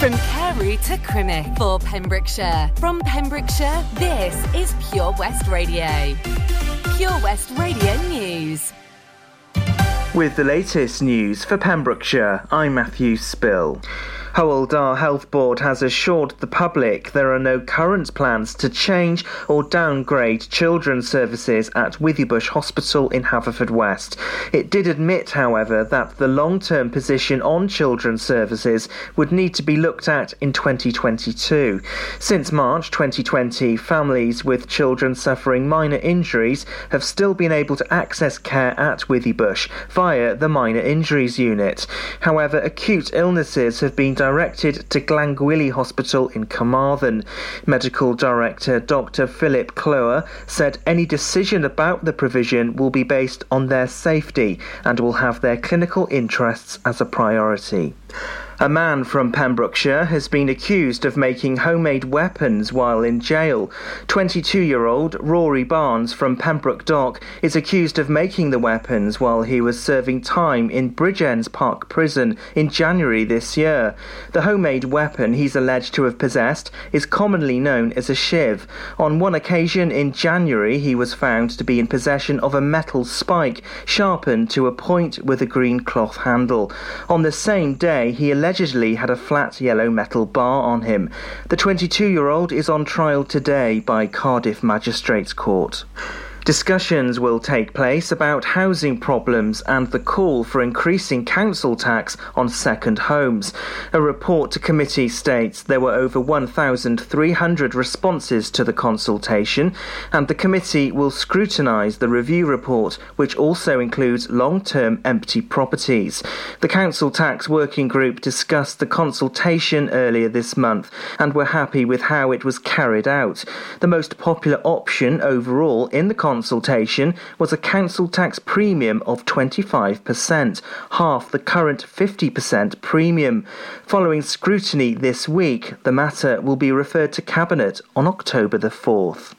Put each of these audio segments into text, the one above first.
From Carew to Crymych for Pembrokeshire. From Pembrokeshire, this is Pure West Radio. Pure West Radio News. With the latest news for Pembrokeshire, I'm Matthew Spill. Hywel Dda Health Board has assured the public there are no current plans to change or downgrade children's services at Withybush Hospital in Haverfordwest. It did admit, however, that the long-term position on children's services would need to be looked at in 2022. Since March 2020, families with children suffering minor injuries have still been able to access care at Withybush via the Minor Injuries Unit. However, acute illnesses have been directed to Glangwili Hospital in Carmarthen. Medical Director Dr. Philip Kloer said any decision about the provision will be based on their safety and will have their clinical interests as a priority. A man from Pembrokeshire has been accused of making homemade weapons while in jail. 22 year old Rory Barnes from Pembroke Dock is accused of making the weapons while he was serving time in Bridgends Parc Prison in January this year. The homemade weapon he's alleged to have possessed is commonly known as a shiv. On one occasion in January, he was found to be in possession of a metal spike sharpened to a point with a green cloth handle. On the same day, he allegedly allegedly had a flat yellow metal bar on him. The 22 year old is on trial today by Cardiff Magistrates Court. Discussions will take place about housing problems and the call for increasing council tax on second homes. A report to committee states there were over 1,300 responses to the consultation, and the committee will scrutinise the review report, which also includes long term empty properties. The council tax working group discussed the consultation earlier this month and were happy with how it was carried out. The most popular option overall in the consultation was a council tax premium of 25%, half the current 50% premium. Following scrutiny this week, the matter will be referred to Cabinet on October the 4th.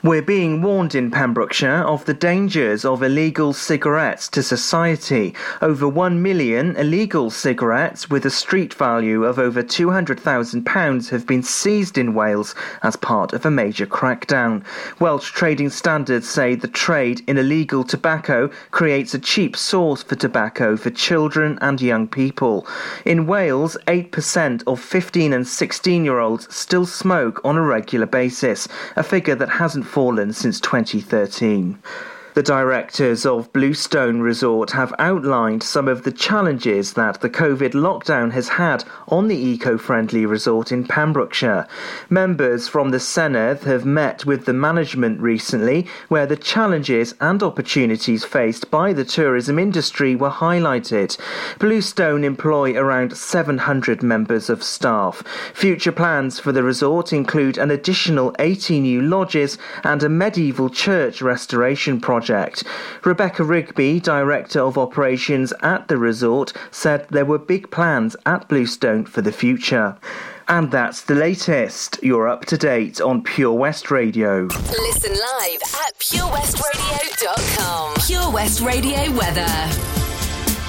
We're being warned in Pembrokeshire of the dangers of illegal cigarettes to society. Over 1 million illegal cigarettes with a street value of over £200,000 have been seized in Wales as part of a major crackdown. Welsh trading standards say the trade in illegal tobacco creates a cheap source for tobacco for children and young people. In Wales, 8% of 15 and 16 year olds still smoke on a regular basis, a figure that hasn't fallen since 2013. The directors of Bluestone Resort have outlined some of the challenges that the COVID lockdown has had on the eco friendly resort in Pembrokeshire. Members from the Senedd have met with the management recently, where the challenges and opportunities faced by the tourism industry were highlighted. Bluestone employ around 700 members of staff. Future plans for the resort include an additional 80 new lodges and a medieval church restoration project project. Rebecca Rigby, Director of Operations at the resort, said there were big plans at Bluestone for the future. And that's the latest. You're up to date on Pure West Radio. Listen live at purewestradio.com. Pure West Radio weather.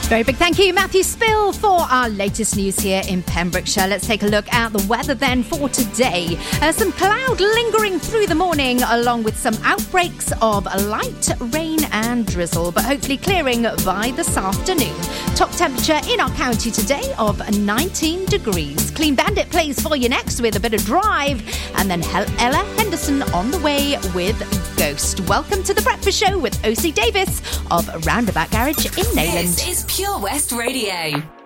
Very big thank you, Matthew Spill, for our latest news here in Pembrokeshire. Let's take a look at the weather then for today. Uh, some cloud lingering through the morning, along with some outbreaks of light rain and drizzle, but hopefully clearing by this afternoon. Top temperature in our county today of 19 degrees. Clean Bandit plays for you next with a bit of drive, and then Ella Henderson on the way with Ghost. Welcome to the Breakfast Show with OC Davis of Roundabout Garage in Neyland. This is Pure West Radio.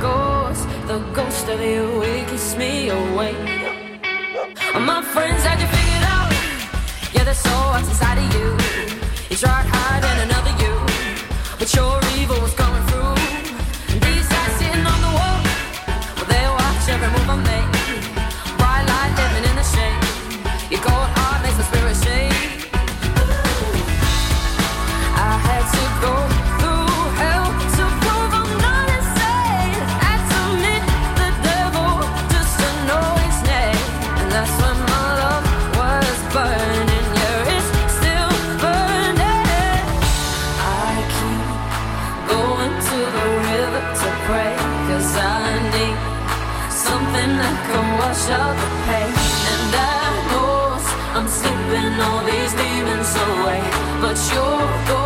ghost, the ghost of you, it keeps me awake. My friends you figured out, yeah, inside of you. Another you, but your evil was coming through. These eyes, sitting on the wall, well, they watch every move I make. but you're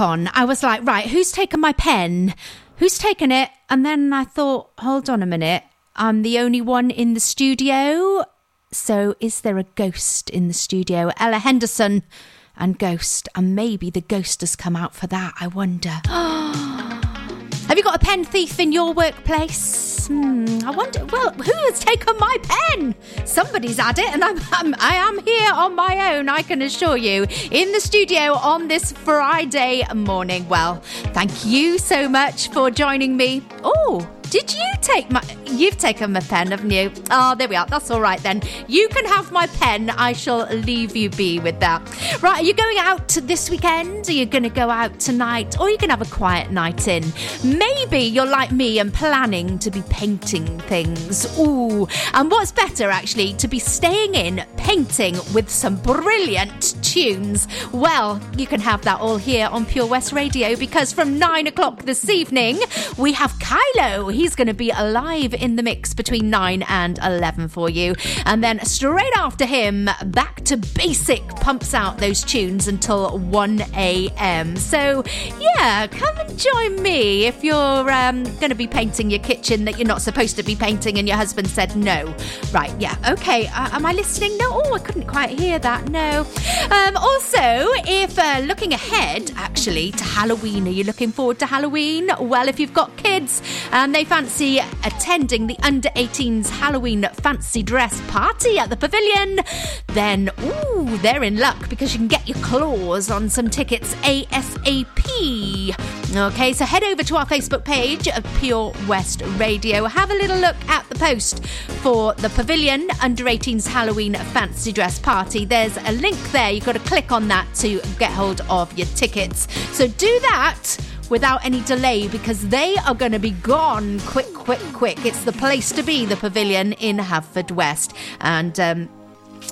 on, I was like, right, who's taken my pen? Who's taken it? And then I thought, hold on a minute. I'm the only one in the studio. So is there a ghost in the studio? Ella Henderson and Ghost. And maybe the ghost has come out for that. I wonder. Have you got a pen thief in your workplace? Hmm, I wonder. Well, who has taken my pen? Somebody's had it, and I'm, I'm I am here on my own. I can assure you, in the studio on this Friday morning. Well, thank you so much for joining me. Oh, did you take my. You've taken my pen, haven't you? Oh, there we are. That's all right then. You can have my pen. I shall leave you be with that. Right, are you going out this weekend? Are you going to go out tonight? Or are you going to have a quiet night in? Maybe you're like me and planning to be painting things. Ooh. And what's better, actually, to be staying in, painting with some brilliant tunes? Well, you can have that all here on Pure West Radio because from nine o'clock this evening, we have Kylo. He's going to be alive in the mix between 9 and 11 for you. And then straight after him, back to basic, pumps out those tunes until 1 a.m. So, yeah, come and join me if you're um, going to be painting your kitchen that you're not supposed to be painting and your husband said no. Right, yeah, okay. Uh, am I listening? No, oh, I couldn't quite hear that. No. Um, also, if uh, looking ahead, actually, to Halloween, are you looking forward to Halloween? Well, if you've got kids and they fancy attending the under 18s Halloween fancy dress party at the pavilion, then ooh, they're in luck because you can get your claws on some tickets ASAP. Okay, so head over to our Facebook page of Pure West Radio. Have a little look at the post for the Pavilion Under 18s Halloween Fancy Dress Party. There's a link there. You've got to click on that to get hold of your tickets. So do that without any delay because they are going to be gone quick, quick, quick. It's the place to be, the Pavilion in Haverfordwest. And um,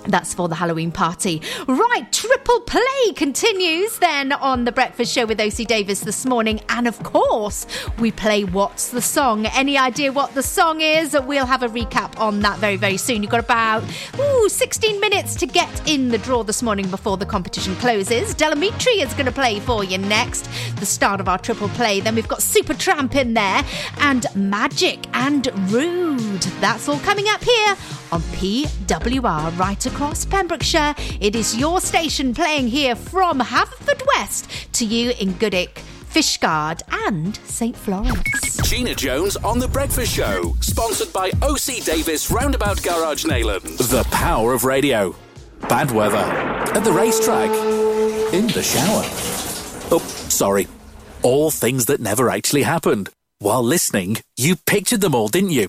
that's for the Halloween party. Right, triple play continues then on the breakfast show with OC Davis this morning. And of course, we play What's the Song? Any idea what the song is? We'll have a recap on that very, very soon. You've got about ooh, 16 minutes to get in the draw this morning before the competition closes. Del Amitri is going to play for you next, the start of our triple play. Then we've got Supertramp in there and Magic and Rude. That's all coming up here on PWR right across Pembrokeshire. It is your station playing here from Haverfordwest to you in Goodwick. Fishguard and St Florence. Gina Jones on The Breakfast Show, sponsored by OC Davis Roundabout Garage Neyland. The power of radio. Bad weather. At the racetrack. In the shower. Oh, sorry. All things that never actually happened. While listening, you pictured them all, didn't you?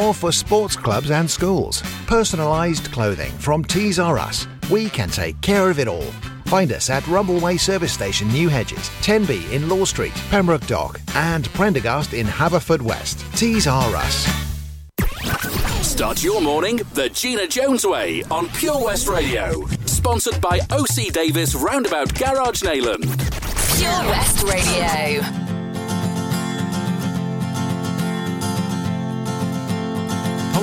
for sports clubs and schools. Personalised clothing from Tees R Us. We can take care of it all. Find us at Rumbleway Service Station, New Hedges, 10B in Law Street, Pembroke Dock, and Prendergast in Haverfordwest. Tees R Us. Start your morning the Gina Jones way on Pure West Radio. Sponsored by OC Davis Roundabout Garage Neyland. Pure West Radio.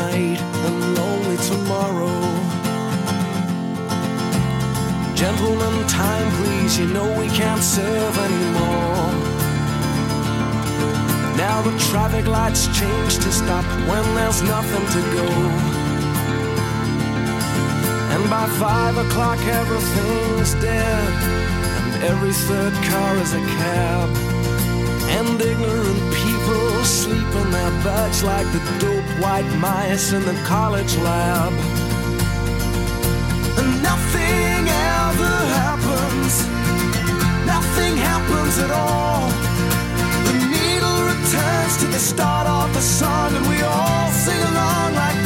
tonight and lonely tomorrow. Gentlemen, time please, you know we can't serve anymore. Now the traffic lights change to stop when there's nothing to go. And by five o'clock everything's dead, and every third car is a cab. And ignorant people sleep in their beds like the dope white mice in the college lab. And nothing ever happens, nothing happens at all. The needle returns to the start of the song, and we all sing along like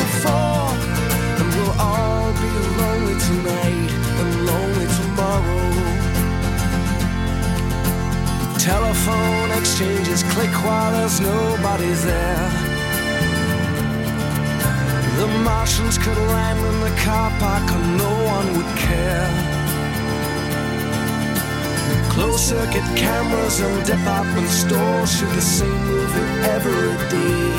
Telephone exchanges click while there's nobody there. The Martians could land in the car park and no one would care. Closed circuit cameras and department stores shoot the same movie every day.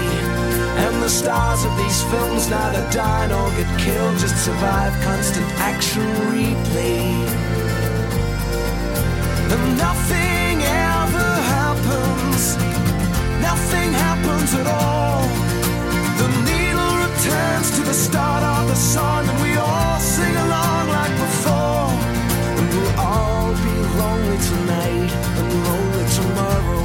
And the stars of these films neither die nor get killed, just survive constant action replay. And nothing happens, nothing happens at all. The needle returns to the start of the song, and we all sing along like before. And we'll all be lonely tonight and lonely tomorrow.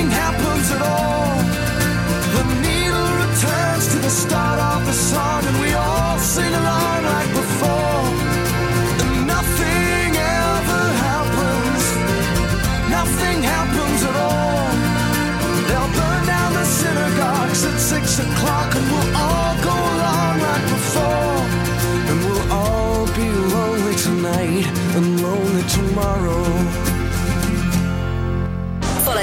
Nothing happens at all. The needle returns to the start of the song, and we all sing along like before. And nothing ever happens. Nothing happens at all. They'll burn down the synagogues at six o'clock, and we'll all go along like before. And we'll all be lonely tonight and lonely tomorrow.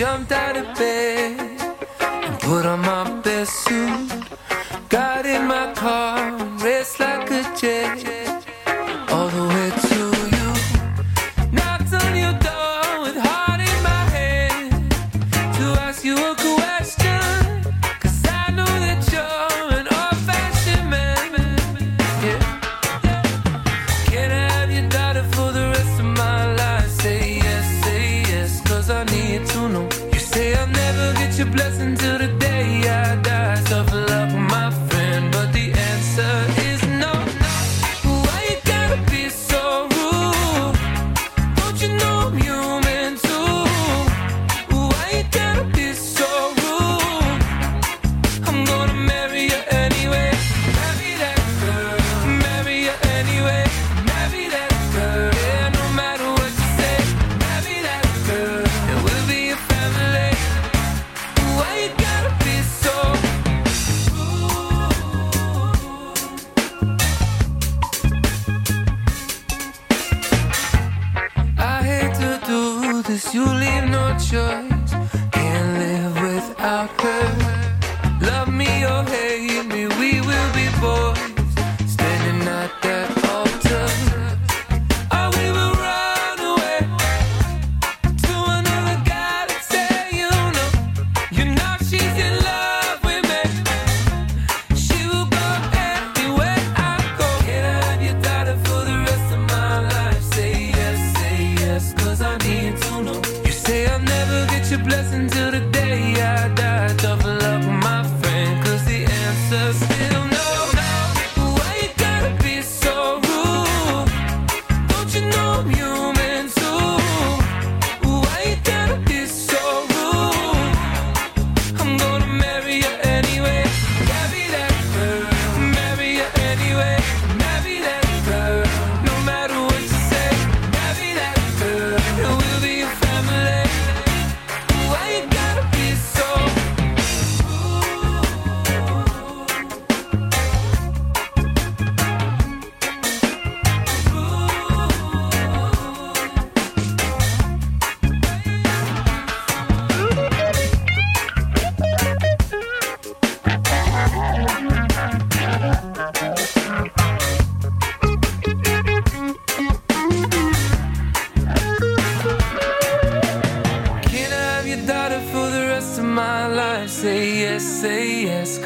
Jumped out of bed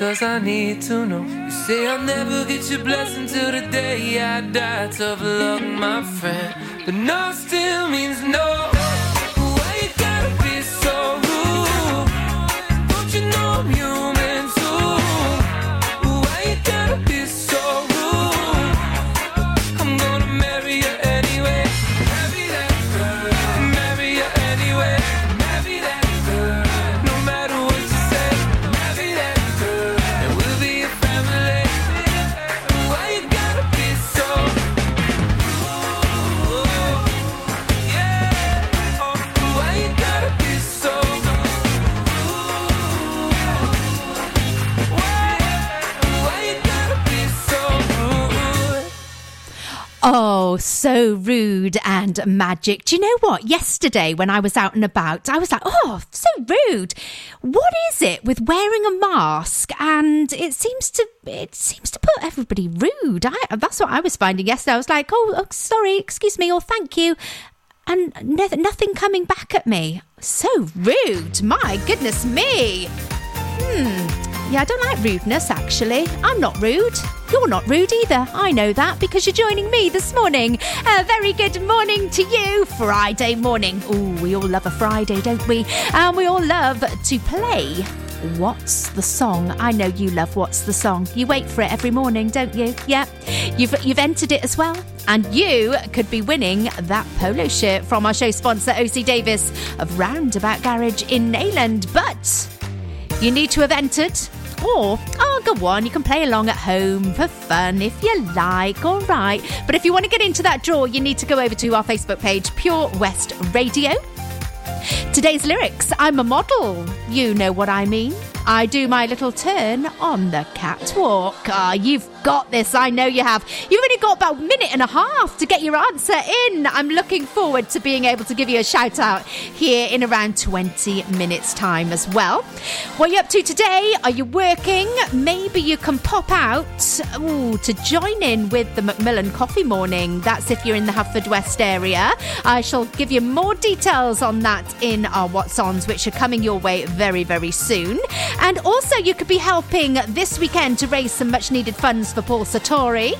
cause I need to know. You say I'll never get your blessing till the day I die. Tough luck, my friend. But no still means no. Why you gotta be so rude? Don't you know I'm human So rude and magic. Do you know what? Yesterday, when I was out and about, I was like, oh, so rude. What is it with wearing a mask? And it seems to it seems to put everybody rude. I, that's what I was finding yesterday. I was like, oh, oh sorry, excuse me, or thank you. And no, nothing coming back at me. So rude. My goodness me. Hmm. Yeah, I don't like rudeness, actually. I'm not rude. You're not rude either. I know that because you're joining me this morning. A very good morning to you. Friday morning. Ooh, we all love a Friday, don't we? And we all love to play. What's the song? I know you love What's the Song. You wait for it every morning, don't you? Yeah. You've you've entered it as well. And you could be winning that polo shirt from our show sponsor OC Davis of Roundabout Garage in Neyland. But you need to have entered. Or, oh, go on, you can play along at home for fun if you like, all right. But if you want to get into that draw, you need to go over to our Facebook page, Pure West Radio. Today's lyrics I'm a model. You know what I mean. I do my little turn on the catwalk. Ah, you've got this. I know you have. You've only got about a minute and a half to get your answer in. I'm looking forward to being able to give you a shout out here in around 20 minutes' time as well. What are you up to today? Are you working? Maybe you can pop out ooh, to join in with the Macmillan Coffee Morning. That's if you're in the Haverfordwest area. I shall give you more details on that in our What's Ons, which are coming your way very, very soon. And also, you could be helping this weekend to raise some much needed funds for Paul Sartori.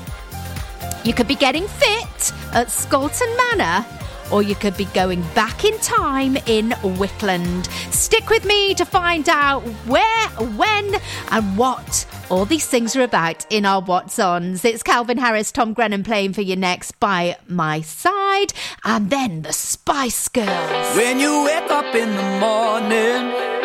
You could be getting fit at Scolton Manor. Or you could be going back in time in Wickland. Stick with me to find out where, when, and what all these things are about in our What's Ons. It's Calvin Harris, Tom Grennan playing for you next by my side, and then the Spice Girls. When you wake up in the morning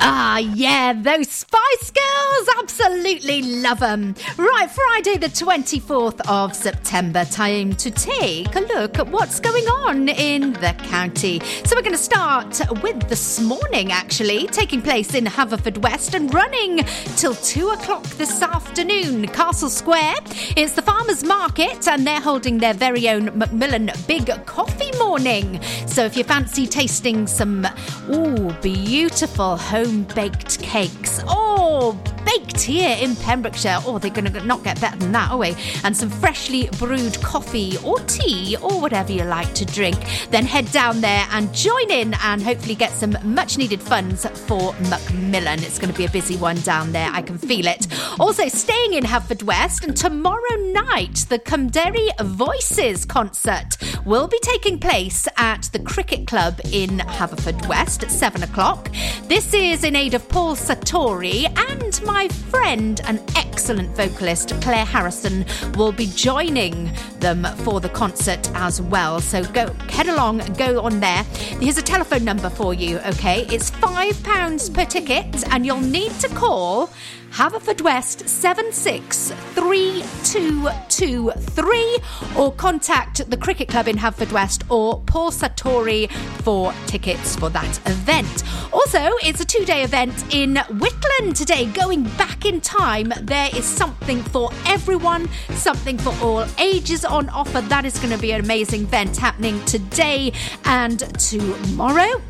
Ah, yeah, those Spice Girls, absolutely love them. Right, Friday, the 24th of September, time to take a look at what's going on in the county. So, we're going to start with this morning, actually, taking place in Haverfordwest and running till 2 o'clock this afternoon. Castle Square. It's the farmers market, and they're holding their very own Macmillan Big Coffee Morning. So, if you fancy tasting some, ooh, beautiful home baked cakes, oh, baked here in Pembrokeshire, oh, they're going to not get better than that, are we? And some freshly brewed coffee or tea or whatever you like to drink, then head down there and join in and hopefully get some much needed funds for Macmillan. It's going to be a busy one down there, I can feel it. Also, staying in Haverfordwest, and tomorrow night, the Cumderry Voices concert will be taking place at the Cricket Club in Haverfordwest at 7 o'clock. This is in aid of Paul Sartori and my friend and excellent vocalist Claire Harrison will be joining them for the concert as well. So go head along, go on there. Here's a telephone number for you, okay? It's £5 per ticket and you'll need to call Haverfordwest 763223 or contact the Cricket Club in Haverfordwest or Paul Sartori for tickets for that event. Also, it's a two day event in Whitland today, going back in time. There is something for everyone, something for all ages on offer. That is going to be an amazing event happening today and tomorrow.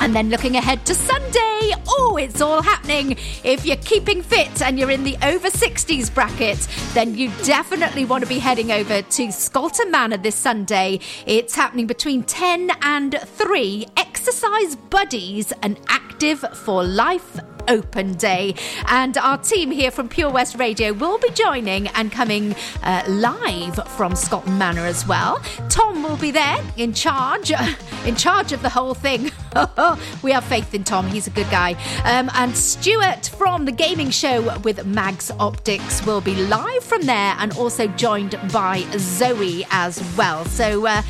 And then looking ahead to Sunday, oh, it's all happening. If you're keeping fit and you're in the over 60s bracket, then you definitely want to be heading over to Scolton Manor this Sunday. It's happening between 10 and 3. Exercise Buddies, an active for life open day. And our team here from Pure West Radio will be joining and coming uh, live from Scolton Manor as well. Tom will be there in charge, in charge of the whole thing. we have faith in Tom, he's a good guy. Um, and Stuart from the gaming show with Mags Optics will be live from there and also joined by Zoe as well. So, uh,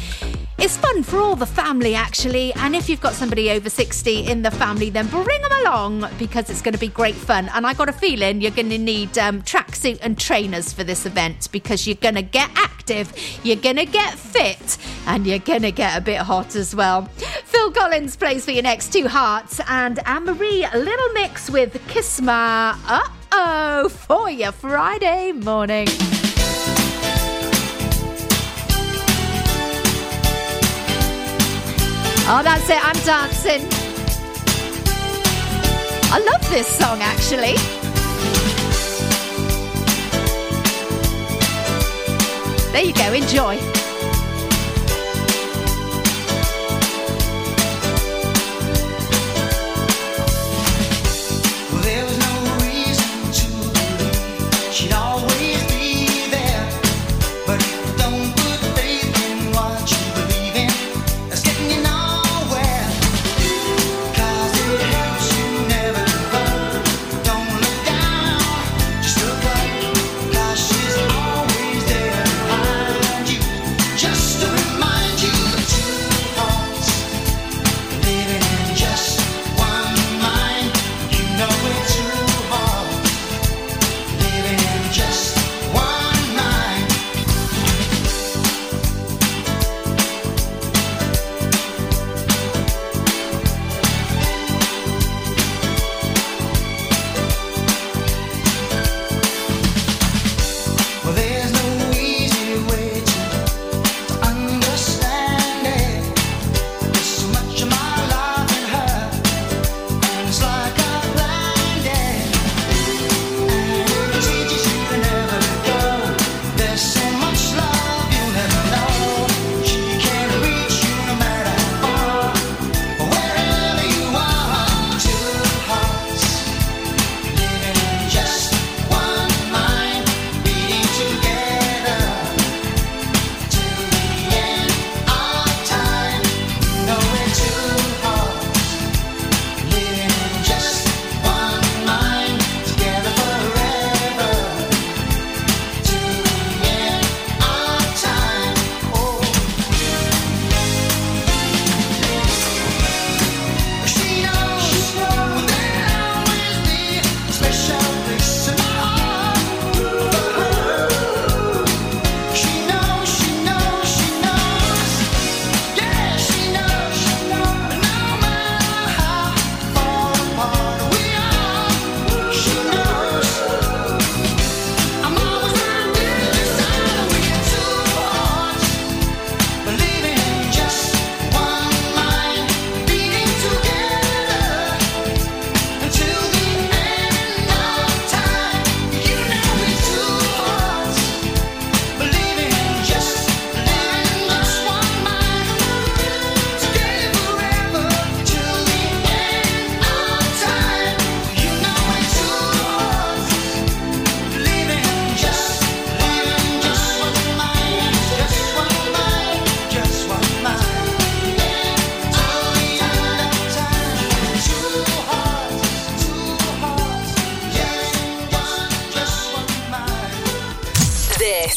it's fun for all the family, actually. And if you've got somebody over 60 in the family, then bring them along because it's going to be great fun. And I got a feeling you're going to need um, tracksuit and trainers for this event because you're going to get active, you're going to get fit, and you're going to get a bit hot as well. Phil Collins plays for your next two hearts, and Anne Marie a Little Mix with Kiss My. Uh oh, for your Friday morning. Oh, that's it. I'm dancing. I love this song, actually. There you go. Enjoy.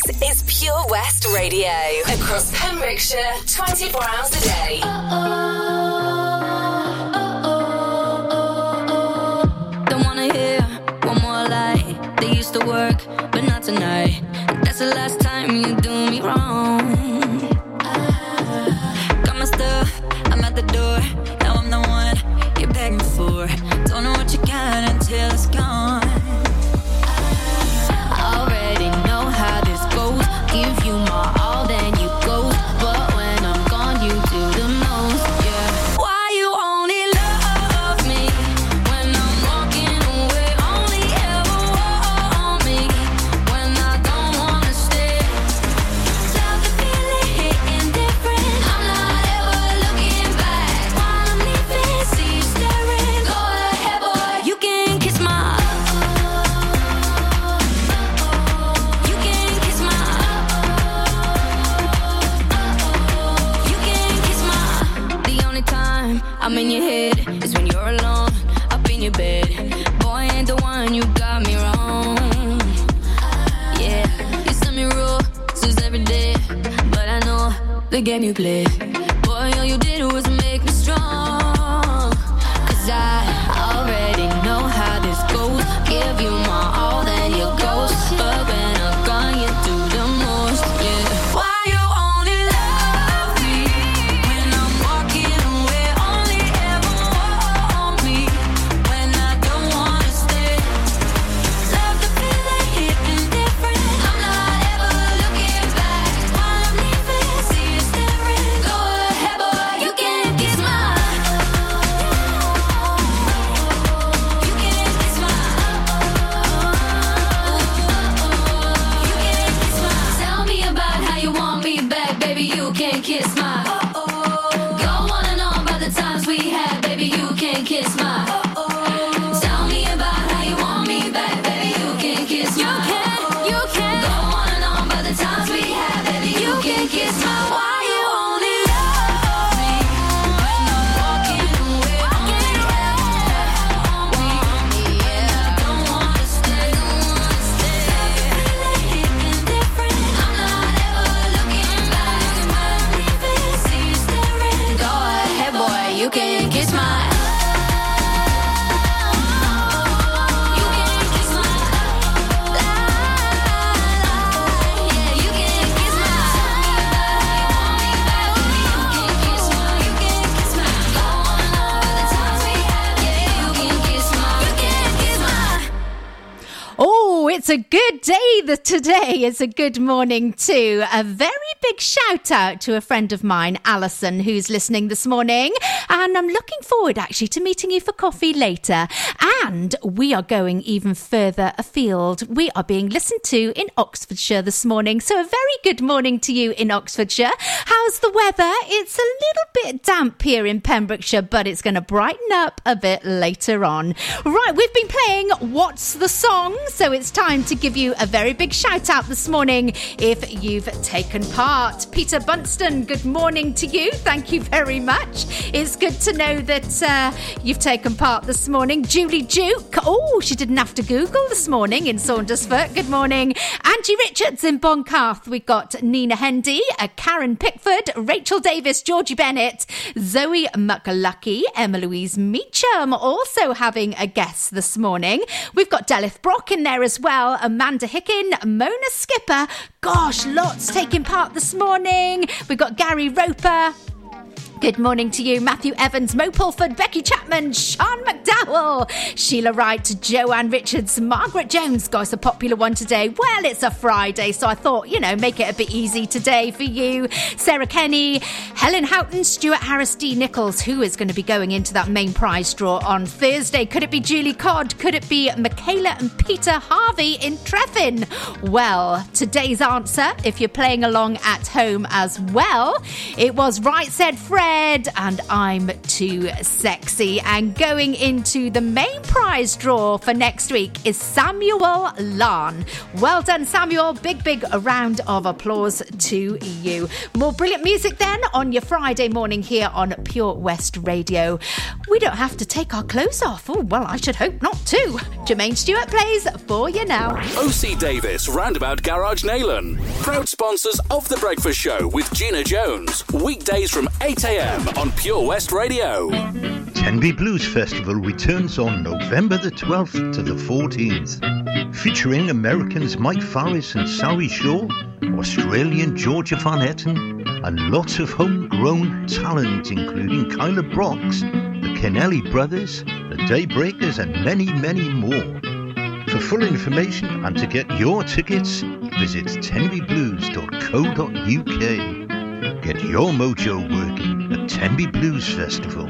Is Pure West Radio. Across Pembrokeshire, 24 hours a day. Don't It's a good morning too. A very big shout out to a friend of mine, Alison, who's listening this morning. And I'm looking forward actually to meeting you for coffee later. And we are going even further afield. We are being listened to in Oxfordshire this morning. So a very good morning to you in Oxfordshire. How's the weather? It's a little bit damp here in Pembrokeshire, but it's going to brighten up a bit later on. Right, we've been playing What's the Song? So it's time to give you a very big shout out this morning if you've taken part. Peter Bunston, good morning to you. Thank you very much. It's good to know that uh, you've taken part this morning. Julie Duke, oh, she didn't have to Google this morning in Saundersfoot. Good morning. Angie Richards in Boncath. We've got Nina Hendy, uh, Karen Pickford, Rachel Davis, Georgie Bennett, Zoe McLucky, Emma Louise Meacham also having a guest this morning. We've got Delith Brock in there as well, Amanda Hicken, Mona Skipper. Gosh, lots taking part this morning. We've got Gary Roper. Good morning to you, Matthew Evans, Mo Pulford, Becky Chapman, Sean McDowell, Sheila Wright, Joanne Richards, Margaret Jones. Guys, a popular one today. Well, it's a Friday, so I thought, you know, make it a bit easy today for you. Sarah Kenny, Helen Houghton, Stuart Harris, D. Nichols, who is going to be going into that main prize draw on Thursday. Could it be Julie Codd? Could it be Michaela and Peter Harvey in Trefin? Well, today's answer, if you're playing along at home as well, it was Right Said Fred and I'm Too Sexy. And going into the main prize draw for next week is Samuel Lahn. Well done, Samuel. Big, big round of applause to you. More brilliant music then on your Friday morning here on Pure West Radio. We don't have to take our clothes off. Oh, well, I should hope not too. Jermaine Stewart plays for you now. OC Davis Roundabout Garage Neyland. Proud sponsors of The Breakfast Show with Gina Jones. Weekdays from 8am on Pure West Radio. Tenby Blues Festival returns on November the 12th to the 14th, featuring Americans Mike Farris and Sari Schorr, Australian Georgia Van Etten, and lots of homegrown talent, including Kyla Brox, the Kennelly Brothers, the Daybreakers, and many, many more. For full information and to get your tickets, visit tenbyblues.co.uk. Get your mojo working at Tenby Blues Festival.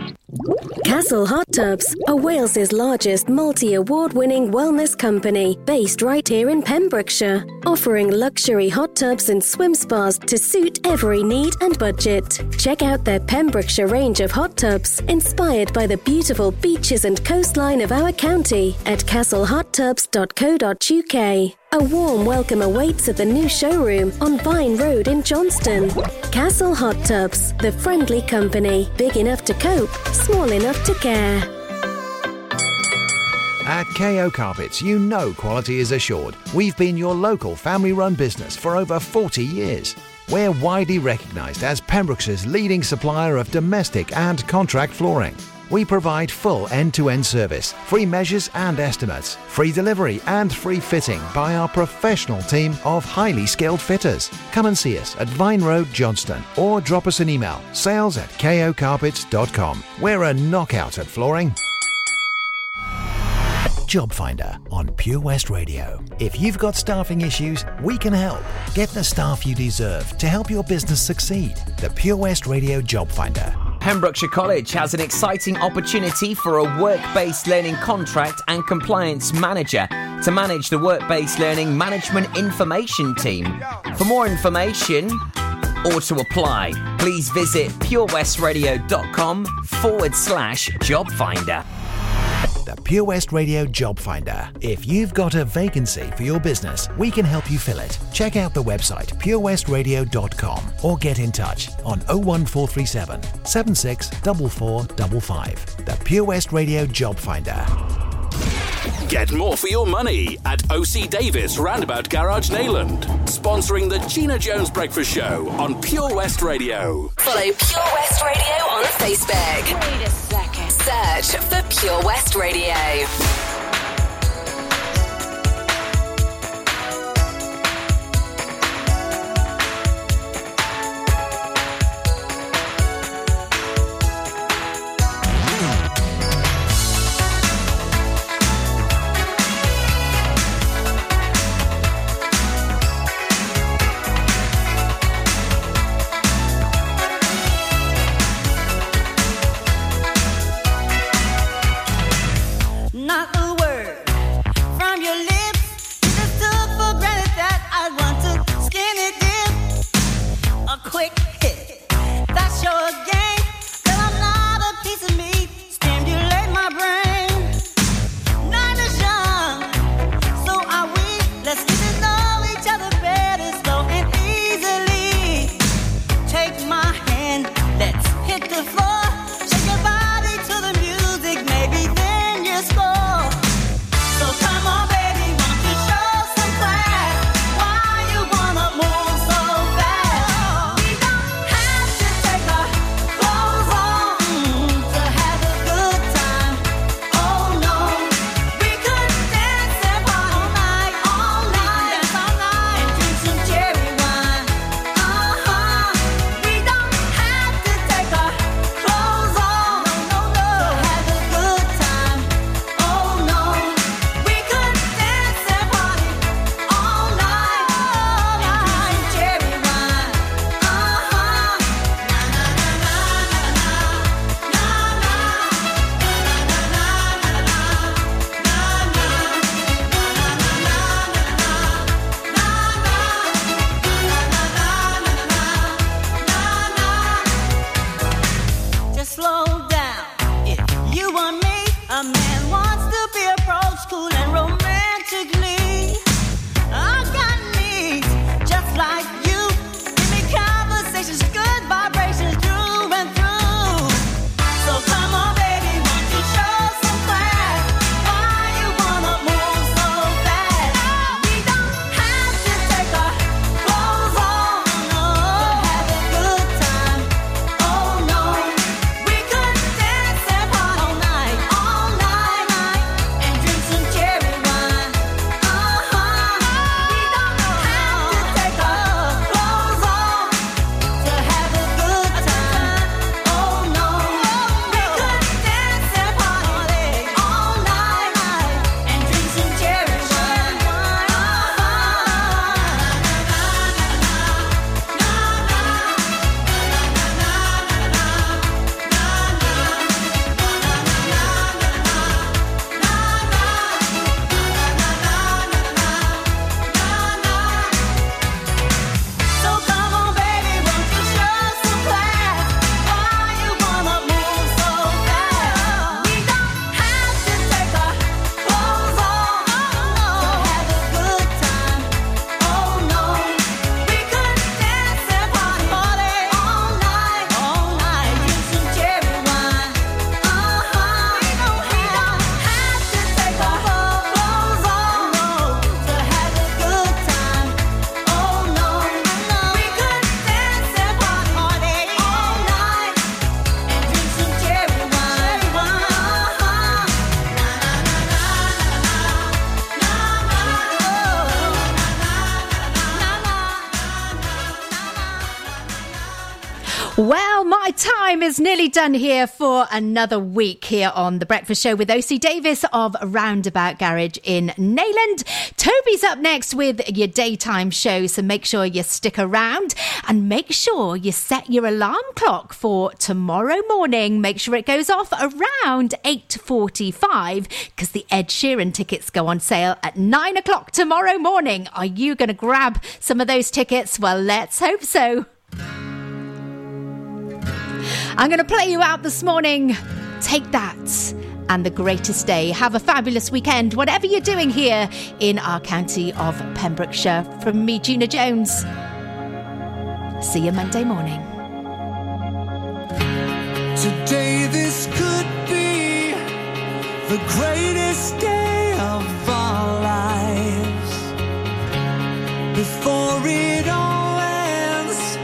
Castle Hot Tubs are Wales's largest multi award winning wellness company based right here in Pembrokeshire, offering luxury hot tubs and swim spas to suit every need and budget. Check out their Pembrokeshire range of hot tubs, inspired by the beautiful beaches and coastline of our county at castlehottubs.co.uk. A warm welcome awaits at the new showroom on Vine Road in Johnston. Castle Hot Tubs, the friendly company, big enough to cope, small enough to care. At KO Carpets, you know quality is assured. We've been your local family run business for over 40 years. We're widely recognised as Pembroke's leading supplier of domestic and contract flooring. We provide full end to end service, free measures and estimates, free delivery and free fitting by our professional team of highly skilled fitters. Come and see us at Vine Road, Johnston, or drop us an email sales at kocarpets.com. We're a knockout at flooring. Job Finder on Pure West Radio. If you've got staffing issues, we can help. Get the staff you deserve to help your business succeed. The Pure West Radio Job Finder. Pembrokeshire College has an exciting opportunity for a work based learning contract and compliance manager to manage the work based learning management information team. For more information or to apply, please visit purewestradio.com forward slash job finder. The Pure West Radio Job Finder. If you've got a vacancy for your business, we can help you fill it. Check out the website purewestradio.com or get in touch on 01437 764455. The Pure West Radio Job Finder. Get more for your money at OC Davis Roundabout Garage Neyland. Sponsoring the Gina Jones Breakfast Show on Pure West Radio. Follow Pure West Radio on Facebook. Wait a second. Search for Pure West Radio. Time is nearly done here for another week here on The Breakfast Show with OC Davis of Roundabout Garage in Neyland. Toby's up next with your daytime show, so make sure you stick around and make sure you set your alarm clock for tomorrow morning. Make sure it goes off around 8.45 because the Ed Sheeran tickets go on sale at 9 o'clock tomorrow morning. Are you going to grab some of those tickets? Well, let's hope so. I'm going to play you out this morning. Take that and the greatest day. Have a fabulous weekend, whatever you're doing here in our county of Pembrokeshire. From me, Gina Jones. See you Monday morning. Today this could be the greatest day of our lives. Before it all ends,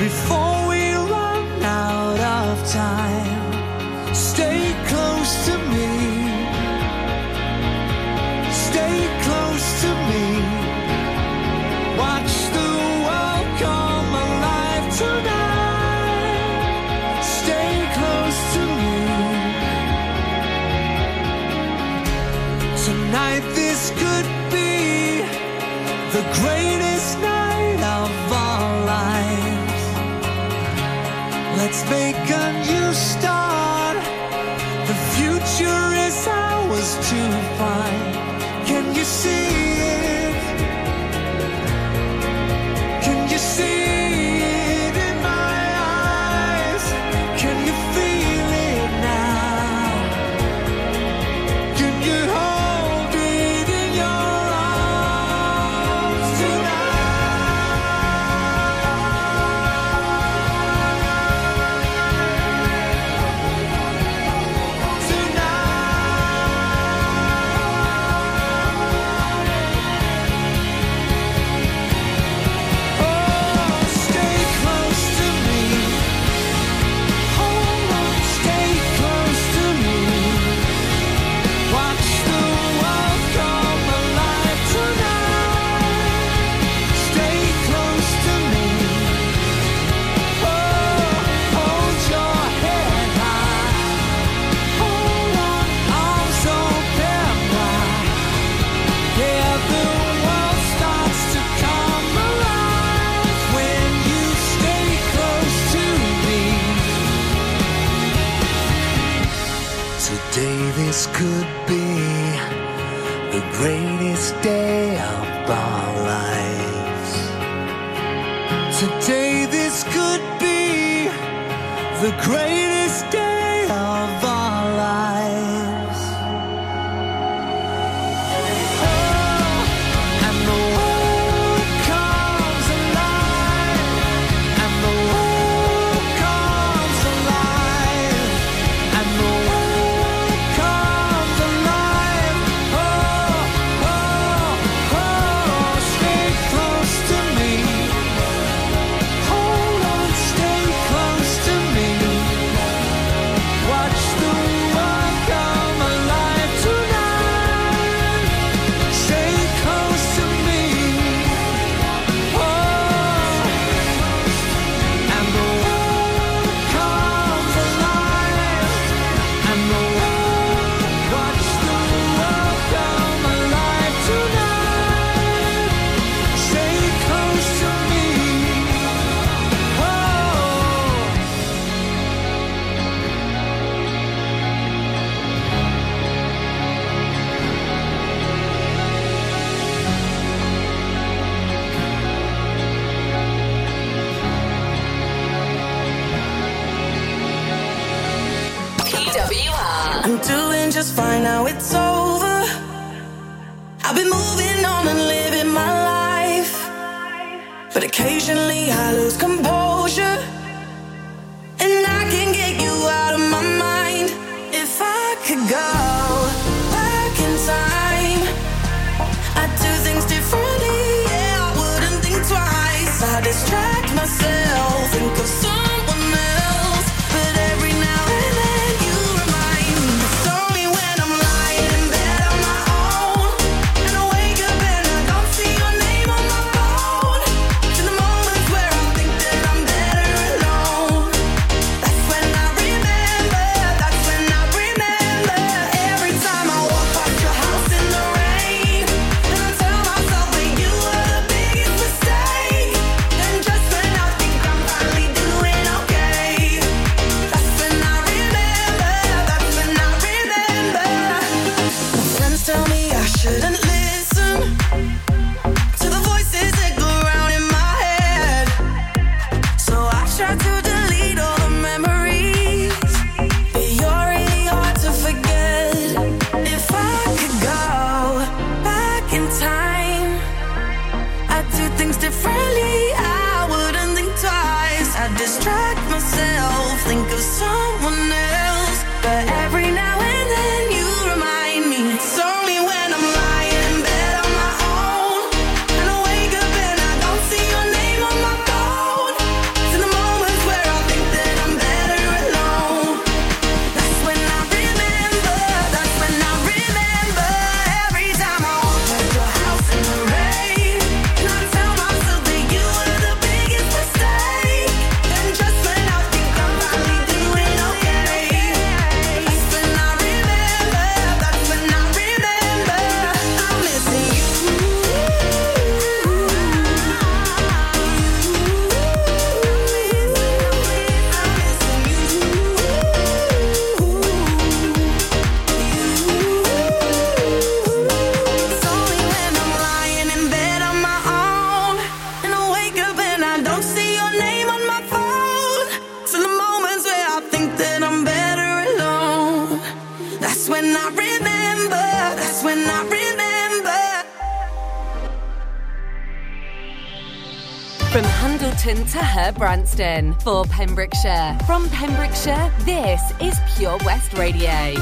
before time, stay close to me. Stay close to me. Watch the world come alive tonight. Stay close to me. Tonight, this could be the greatest night Let's make a new start. The future is ours to find. Can you see the Radio.